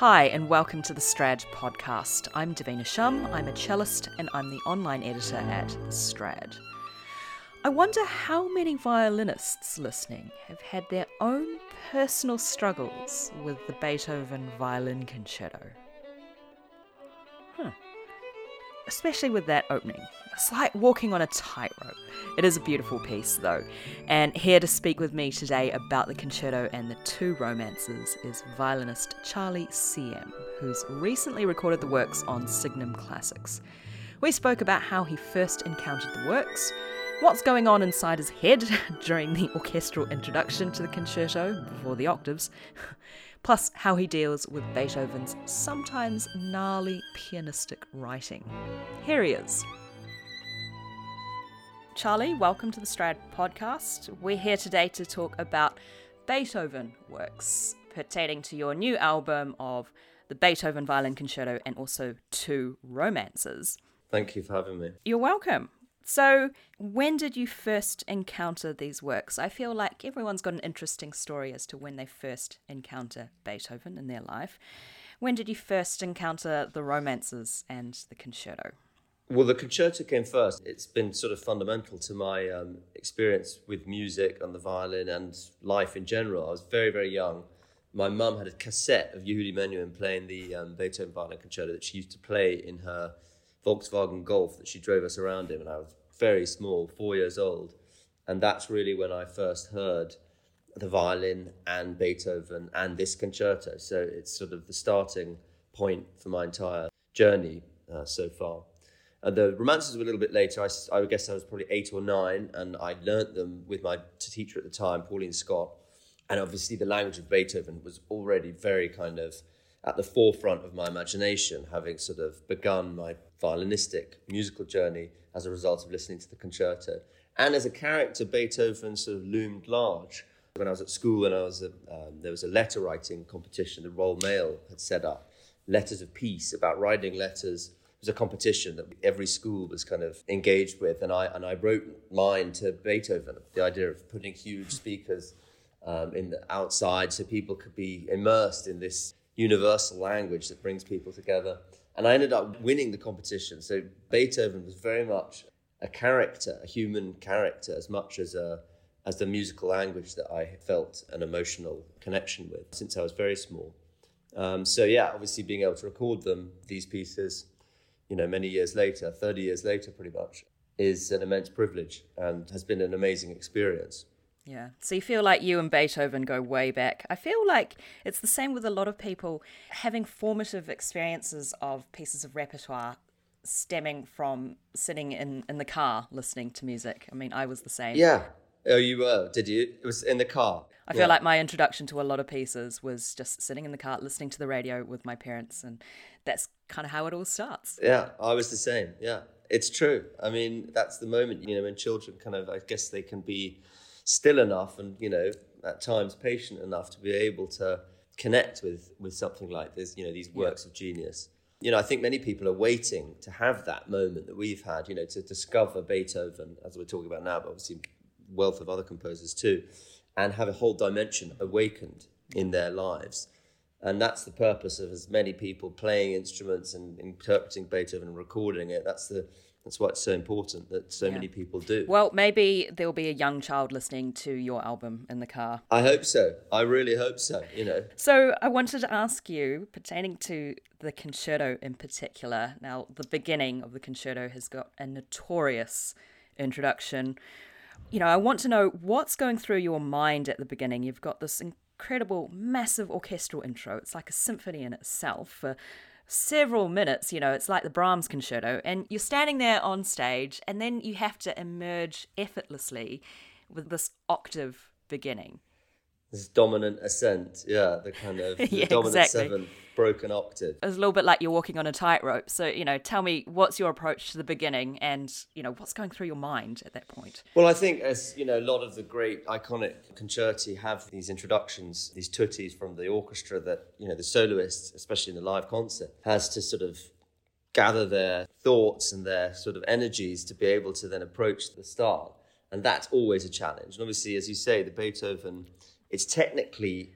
Hi, and welcome to the Strad podcast. I'm Davina Shum, I'm a cellist, and I'm the online editor at The Strad. I wonder how many violinists listening have had their own personal struggles with the Beethoven Violin Concerto. Huh. Especially with that opening. It's like walking on a tightrope. It is a beautiful piece, though. And here to speak with me today about the concerto and the two romances is violinist Charlie Siem, who's recently recorded the works on Signum Classics. We spoke about how he first encountered the works, what's going on inside his head during the orchestral introduction to the concerto before the octaves, plus how he deals with Beethoven's sometimes gnarly pianistic writing. Here he is. Charlie, welcome to the Strad podcast. We're here today to talk about Beethoven works pertaining to your new album of the Beethoven Violin Concerto and also two romances. Thank you for having me. You're welcome. So, when did you first encounter these works? I feel like everyone's got an interesting story as to when they first encounter Beethoven in their life. When did you first encounter the romances and the concerto? Well, the concerto came first. It's been sort of fundamental to my um, experience with music and the violin and life in general. I was very, very young. My mum had a cassette of Yehudi Menuhin playing the um, Beethoven Violin Concerto that she used to play in her Volkswagen Golf that she drove us around in when I was very small, four years old. And that's really when I first heard the violin and Beethoven and this concerto. So it's sort of the starting point for my entire journey uh, so far. Uh, the romances were a little bit later. I, I guess I was probably eight or nine, and I learnt them with my teacher at the time, Pauline Scott. And obviously, the language of Beethoven was already very kind of at the forefront of my imagination, having sort of begun my violinistic musical journey as a result of listening to the concerto. And as a character, Beethoven sort of loomed large. When I was at school and I was um, there was a letter writing competition the Royal Mail had set up, letters of peace about writing letters was a competition that every school was kind of engaged with, and I and I wrote mine to Beethoven. The idea of putting huge speakers um, in the outside so people could be immersed in this universal language that brings people together. And I ended up winning the competition. So Beethoven was very much a character, a human character, as much as a as the musical language that I felt an emotional connection with since I was very small. Um, so yeah, obviously being able to record them, these pieces, you know, many years later, 30 years later, pretty much, is an immense privilege and has been an amazing experience. Yeah. So you feel like you and Beethoven go way back. I feel like it's the same with a lot of people having formative experiences of pieces of repertoire stemming from sitting in, in the car listening to music. I mean, I was the same. Yeah. Oh, you were? Did you? It was in the car. I feel yeah. like my introduction to a lot of pieces was just sitting in the car listening to the radio with my parents, and that's kind of how it all starts. Yeah, I was the same. Yeah, it's true. I mean, that's the moment, you know, when children kind of, I guess they can be still enough and, you know, at times patient enough to be able to connect with with something like this, you know, these works yeah. of genius. You know, I think many people are waiting to have that moment that we've had, you know, to discover Beethoven, as we're talking about now, but obviously wealth of other composers too, and have a whole dimension awakened in their lives. And that's the purpose of as many people playing instruments and interpreting Beethoven and recording it. That's the that's why it's so important that so yeah. many people do. Well, maybe there'll be a young child listening to your album in the car. I hope so. I really hope so, you know. So, I wanted to ask you pertaining to the concerto in particular. Now, the beginning of the concerto has got a notorious introduction you know, I want to know what's going through your mind at the beginning. You've got this incredible, massive orchestral intro. It's like a symphony in itself for several minutes. You know, it's like the Brahms concerto, and you're standing there on stage, and then you have to emerge effortlessly with this octave beginning this dominant ascent, yeah, the kind of the yeah, dominant exactly. seventh broken octave. It's a little bit like you're walking on a tightrope. So, you know, tell me what's your approach to the beginning and, you know, what's going through your mind at that point? Well, I think as, you know, a lot of the great iconic concerti have these introductions, these tuttis from the orchestra that, you know, the soloist, especially in the live concert, has to sort of gather their thoughts and their sort of energies to be able to then approach the start. And that's always a challenge. And obviously, as you say, the Beethoven it's technically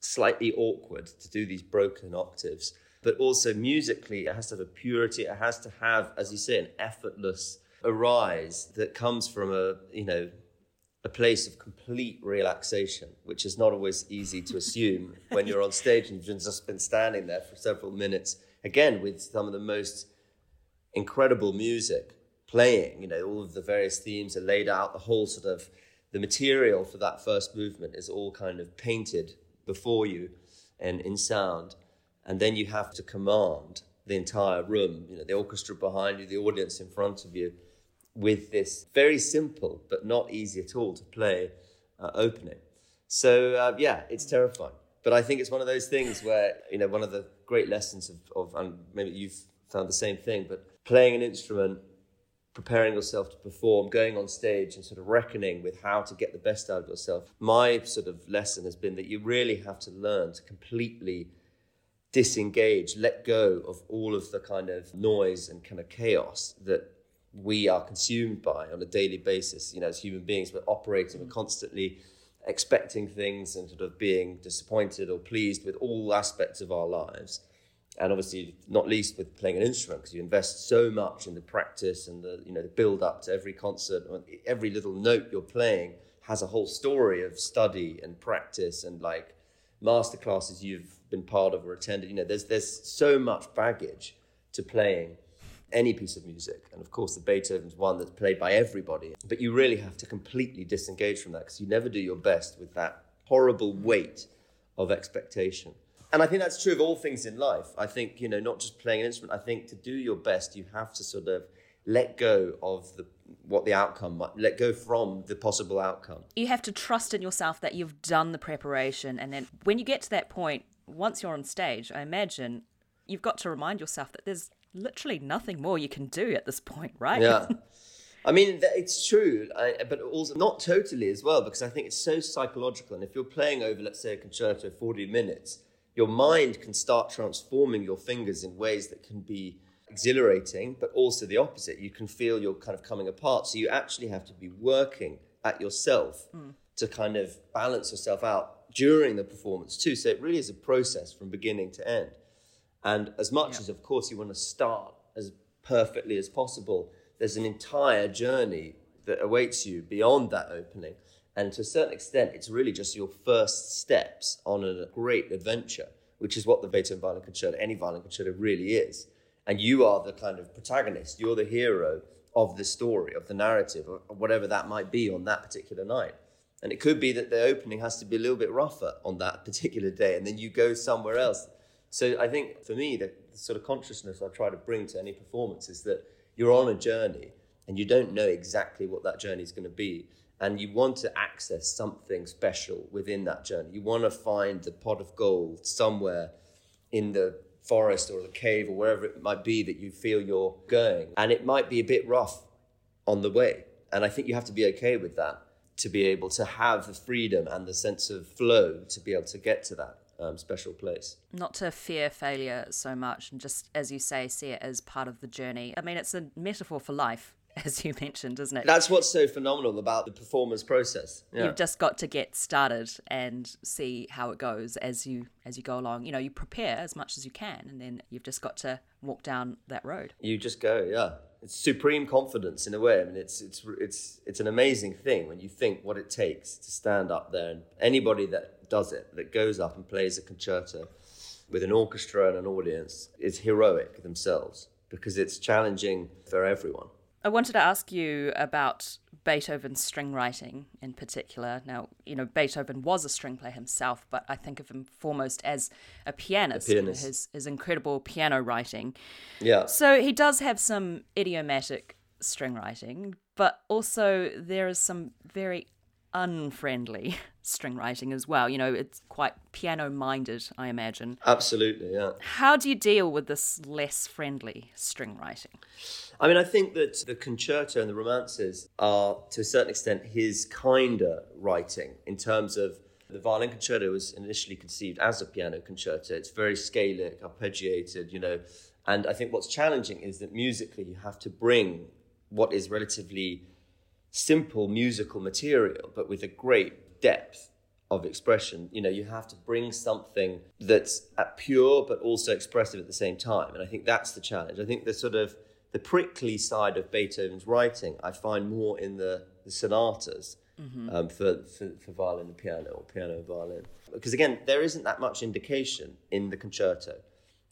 slightly awkward to do these broken octaves. But also musically, it has to have a purity. It has to have, as you say, an effortless arise that comes from a, you know, a place of complete relaxation, which is not always easy to assume when you're on stage and you've just been standing there for several minutes, again, with some of the most incredible music playing. You know, all of the various themes are laid out, the whole sort of the material for that first movement is all kind of painted before you and in sound. And then you have to command the entire room, you know, the orchestra behind you, the audience in front of you, with this very simple but not easy at all to play uh, opening. So uh, yeah, it's terrifying. But I think it's one of those things where you know one of the great lessons of, of and maybe you've found the same thing, but playing an instrument, preparing yourself to perform, going on stage, and sort of reckoning with how to get the best out of yourself. My sort of lesson has been that you really have to learn to completely disengage, let go of all of the kind of noise and kind of chaos that we are consumed by on a daily basis. You know, as human beings, we're operating, we're constantly expecting things and sort of being disappointed or pleased with all aspects of our lives. And obviously, not least with playing an instrument, because you invest so much in the practice and the you know the build up to every concert. Every little note you're playing has a whole story of study and practice and like master classes you've been part of or attended. You know, there's there's so much baggage to playing any piece of music. And of course, the Beethoven's one that's played by everybody. But you really have to completely disengage from that because you never do your best with that horrible weight of expectation. And I think that's true of all things in life. I think, you know, not just playing an instrument, I think to do your best, you have to sort of let go of the what the outcome might let go from the possible outcome. You have to trust in yourself that you've done the preparation and then when you get to that point, once you're on stage, I imagine you've got to remind yourself that there's literally nothing more you can do at this point, right? Yeah. I mean, it's true, I, but also not totally as well, because I think it's so psychological. And if you're playing over, let's say, a concerto 40 minutes, your mind can start transforming your fingers in ways that can be exhilarating, but also the opposite. You can feel you're kind of coming apart. So you actually have to be working at yourself mm. to kind of balance yourself out during the performance, too. So it really is a process from beginning to end. And as much yeah. as, of course, you want to start as perfectly as possible, there's an entire journey that awaits you beyond that opening. And to a certain extent, it's really just your first steps on a great adventure, which is what the Beethoven Violin Concerto, any violin concerto really is. And you are the kind of protagonist, you're the hero of the story, of the narrative, or whatever that might be on that particular night. And it could be that the opening has to be a little bit rougher on that particular day, and then you go somewhere else so I think for me, the, the sort of consciousness I try to bring to any performance is that you're on a journey and you don't know exactly what that journey is going to be. And you want to access something special within that journey. You want to find the pot of gold somewhere in the forest or the cave or wherever it might be that you feel you're going. And it might be a bit rough on the way. And I think you have to be okay with that to be able to have the freedom and the sense of flow to be able to get to that um, special place. Not to fear failure so much, and just as you say, see it as part of the journey. I mean, it's a metaphor for life, as you mentioned, isn't it? That's what's so phenomenal about the performance process. Yeah. You've just got to get started and see how it goes as you as you go along. You know, you prepare as much as you can, and then you've just got to walk down that road. You just go, yeah. It's supreme confidence in a way. I mean, it's it's it's it's an amazing thing when you think what it takes to stand up there, and anybody that does it, that goes up and plays a concerto with an orchestra and an audience, is heroic themselves because it's challenging for everyone. I wanted to ask you about Beethoven's string writing in particular. Now, you know, Beethoven was a string player himself, but I think of him foremost as a pianist. A pianist. His, his incredible piano writing. Yeah. So he does have some idiomatic string writing, but also there is some very unfriendly string writing as well. You know, it's quite piano minded, I imagine. Absolutely, yeah. How do you deal with this less friendly string writing? I mean, I think that the concerto and the romances are, to a certain extent, his kinder writing in terms of the violin concerto was initially conceived as a piano concerto. It's very scalic, arpeggiated, you know. And I think what's challenging is that musically you have to bring what is relatively simple musical material, but with a great depth of expression. You know, you have to bring something that's pure but also expressive at the same time. And I think that's the challenge. I think the sort of the prickly side of Beethoven's writing I find more in the, the sonatas mm-hmm. um, for, for, for violin and piano or piano and violin. Because again, there isn't that much indication in the concerto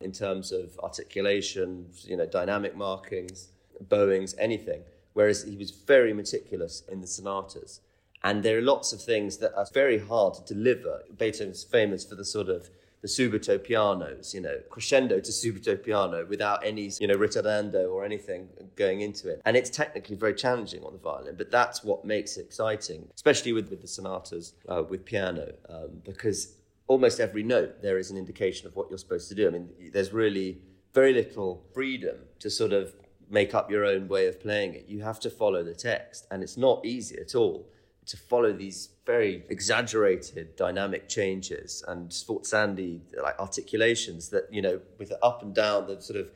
in terms of articulation, you know, dynamic markings, bowings, anything. Whereas he was very meticulous in the sonatas. And there are lots of things that are very hard to deliver. Beethoven's famous for the sort of the subito pianos, you know, crescendo to subito piano without any, you know, ritardando or anything going into it. And it's technically very challenging on the violin, but that's what makes it exciting, especially with, with the sonatas uh, with piano, um, because almost every note there is an indication of what you're supposed to do. I mean, there's really very little freedom to sort of make up your own way of playing it. You have to follow the text, and it's not easy at all to follow these very exaggerated dynamic changes and sforzandi like articulations that you know with the up and down the sort of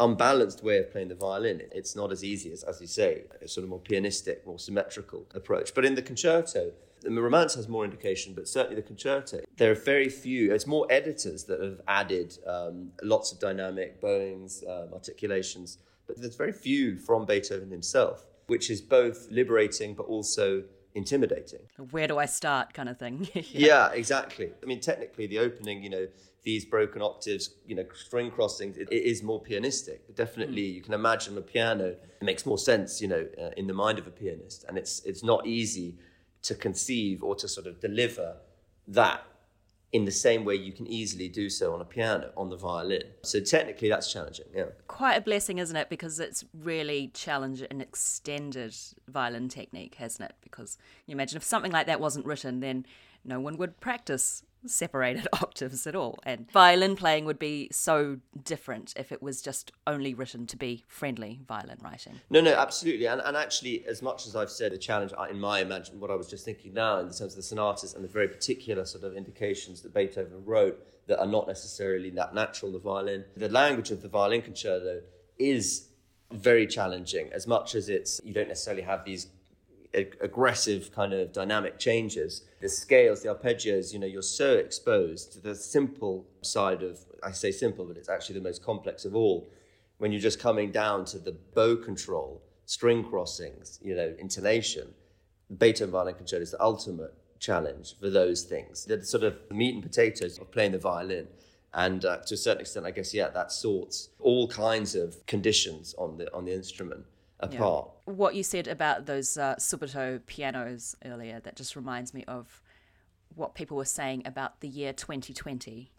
unbalanced way of playing the violin it's not as easy as as you say a sort of more pianistic more symmetrical approach but in the concerto the romance has more indication, but certainly the concerto. There are very few. It's more editors that have added um, lots of dynamic bowings, um, articulations, but there's very few from Beethoven himself, which is both liberating but also intimidating. Where do I start, kind of thing. yeah. yeah. exactly. I mean, technically, the opening, you know, these broken octaves, you know, string crossings, it, it is more pianistic. But definitely, mm. you can imagine a piano. It makes more sense, you know, uh, in the mind of a pianist, and it's it's not easy to conceive or to sort of deliver that in the same way you can easily do so on a piano, on the violin. So technically, that's challenging, yeah. Quite a blessing, isn't it? Because it's really challenged an extended violin technique, hasn't it? Because you imagine if something like that wasn't written, then no one would practice separated octaves at all. And violin playing would be so different if it was just only written to be friendly violin writing. No, no, absolutely. And, and actually, as much as I've said a challenge in my imagination, what I was just thinking now in terms of the sonatas and the very particular sort of indications that Beethoven wrote that are not necessarily that natural, the violin, the language of the violin concerto is very challenging as much as it's you don't necessarily have these aggressive kind of dynamic changes. The scales, the arpeggios, you know, you're so exposed to the simple side of, I say simple, but it's actually the most complex of all. When you're just coming down to the bow control, string crossings, you know, intonation, Beethoven violin concerto is the ultimate challenge for those things. The sort of meat and potatoes of playing the violin. And uh, to a certain extent, I guess, yeah, that sorts all kinds of conditions on the on the instrument apart. Yeah. What you said about those uh, subito pianos earlier, that just reminds me of what people were saying about the year 2020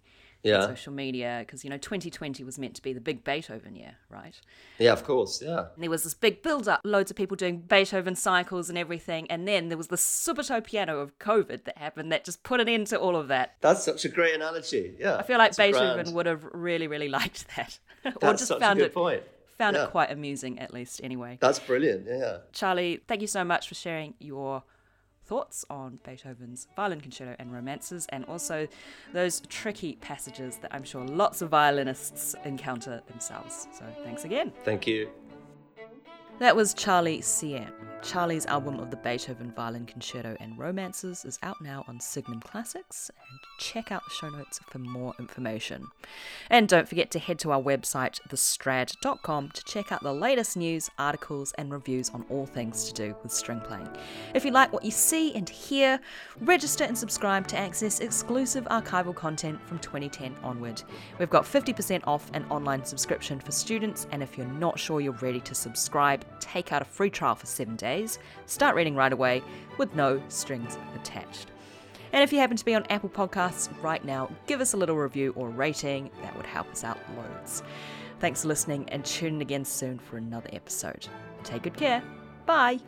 yeah. social media because you know 2020 was meant to be the big Beethoven year, right? Yeah, of course, yeah. And there was this big build up, loads of people doing Beethoven cycles and everything, and then there was the subito piano of COVID that happened that just put an end to all of that. That's such a great analogy. Yeah, I feel like Beethoven grand. would have really, really liked that, or just found it That's a good point found yeah. it quite amusing, at least, anyway. That's brilliant, yeah. Charlie, thank you so much for sharing your thoughts on Beethoven's violin concerto and romances, and also those tricky passages that I'm sure lots of violinists encounter themselves. So thanks again. Thank you. That was Charlie Siem. Charlie's album of the Beethoven Violin Concerto and Romances is out now on Signum Classics, and check out the show notes for more information. And don't forget to head to our website, thestrad.com, to check out the latest news, articles, and reviews on all things to do with string playing. If you like what you see and hear, register and subscribe to access exclusive archival content from 2010 onward. We've got 50% off an online subscription for students, and if you're not sure you're ready to subscribe, take out a free trial for seven days, start reading right away with no strings attached. And if you happen to be on Apple Podcasts right now, give us a little review or rating. That would help us out loads. Thanks for listening and tune in again soon for another episode. Take good care. Bye.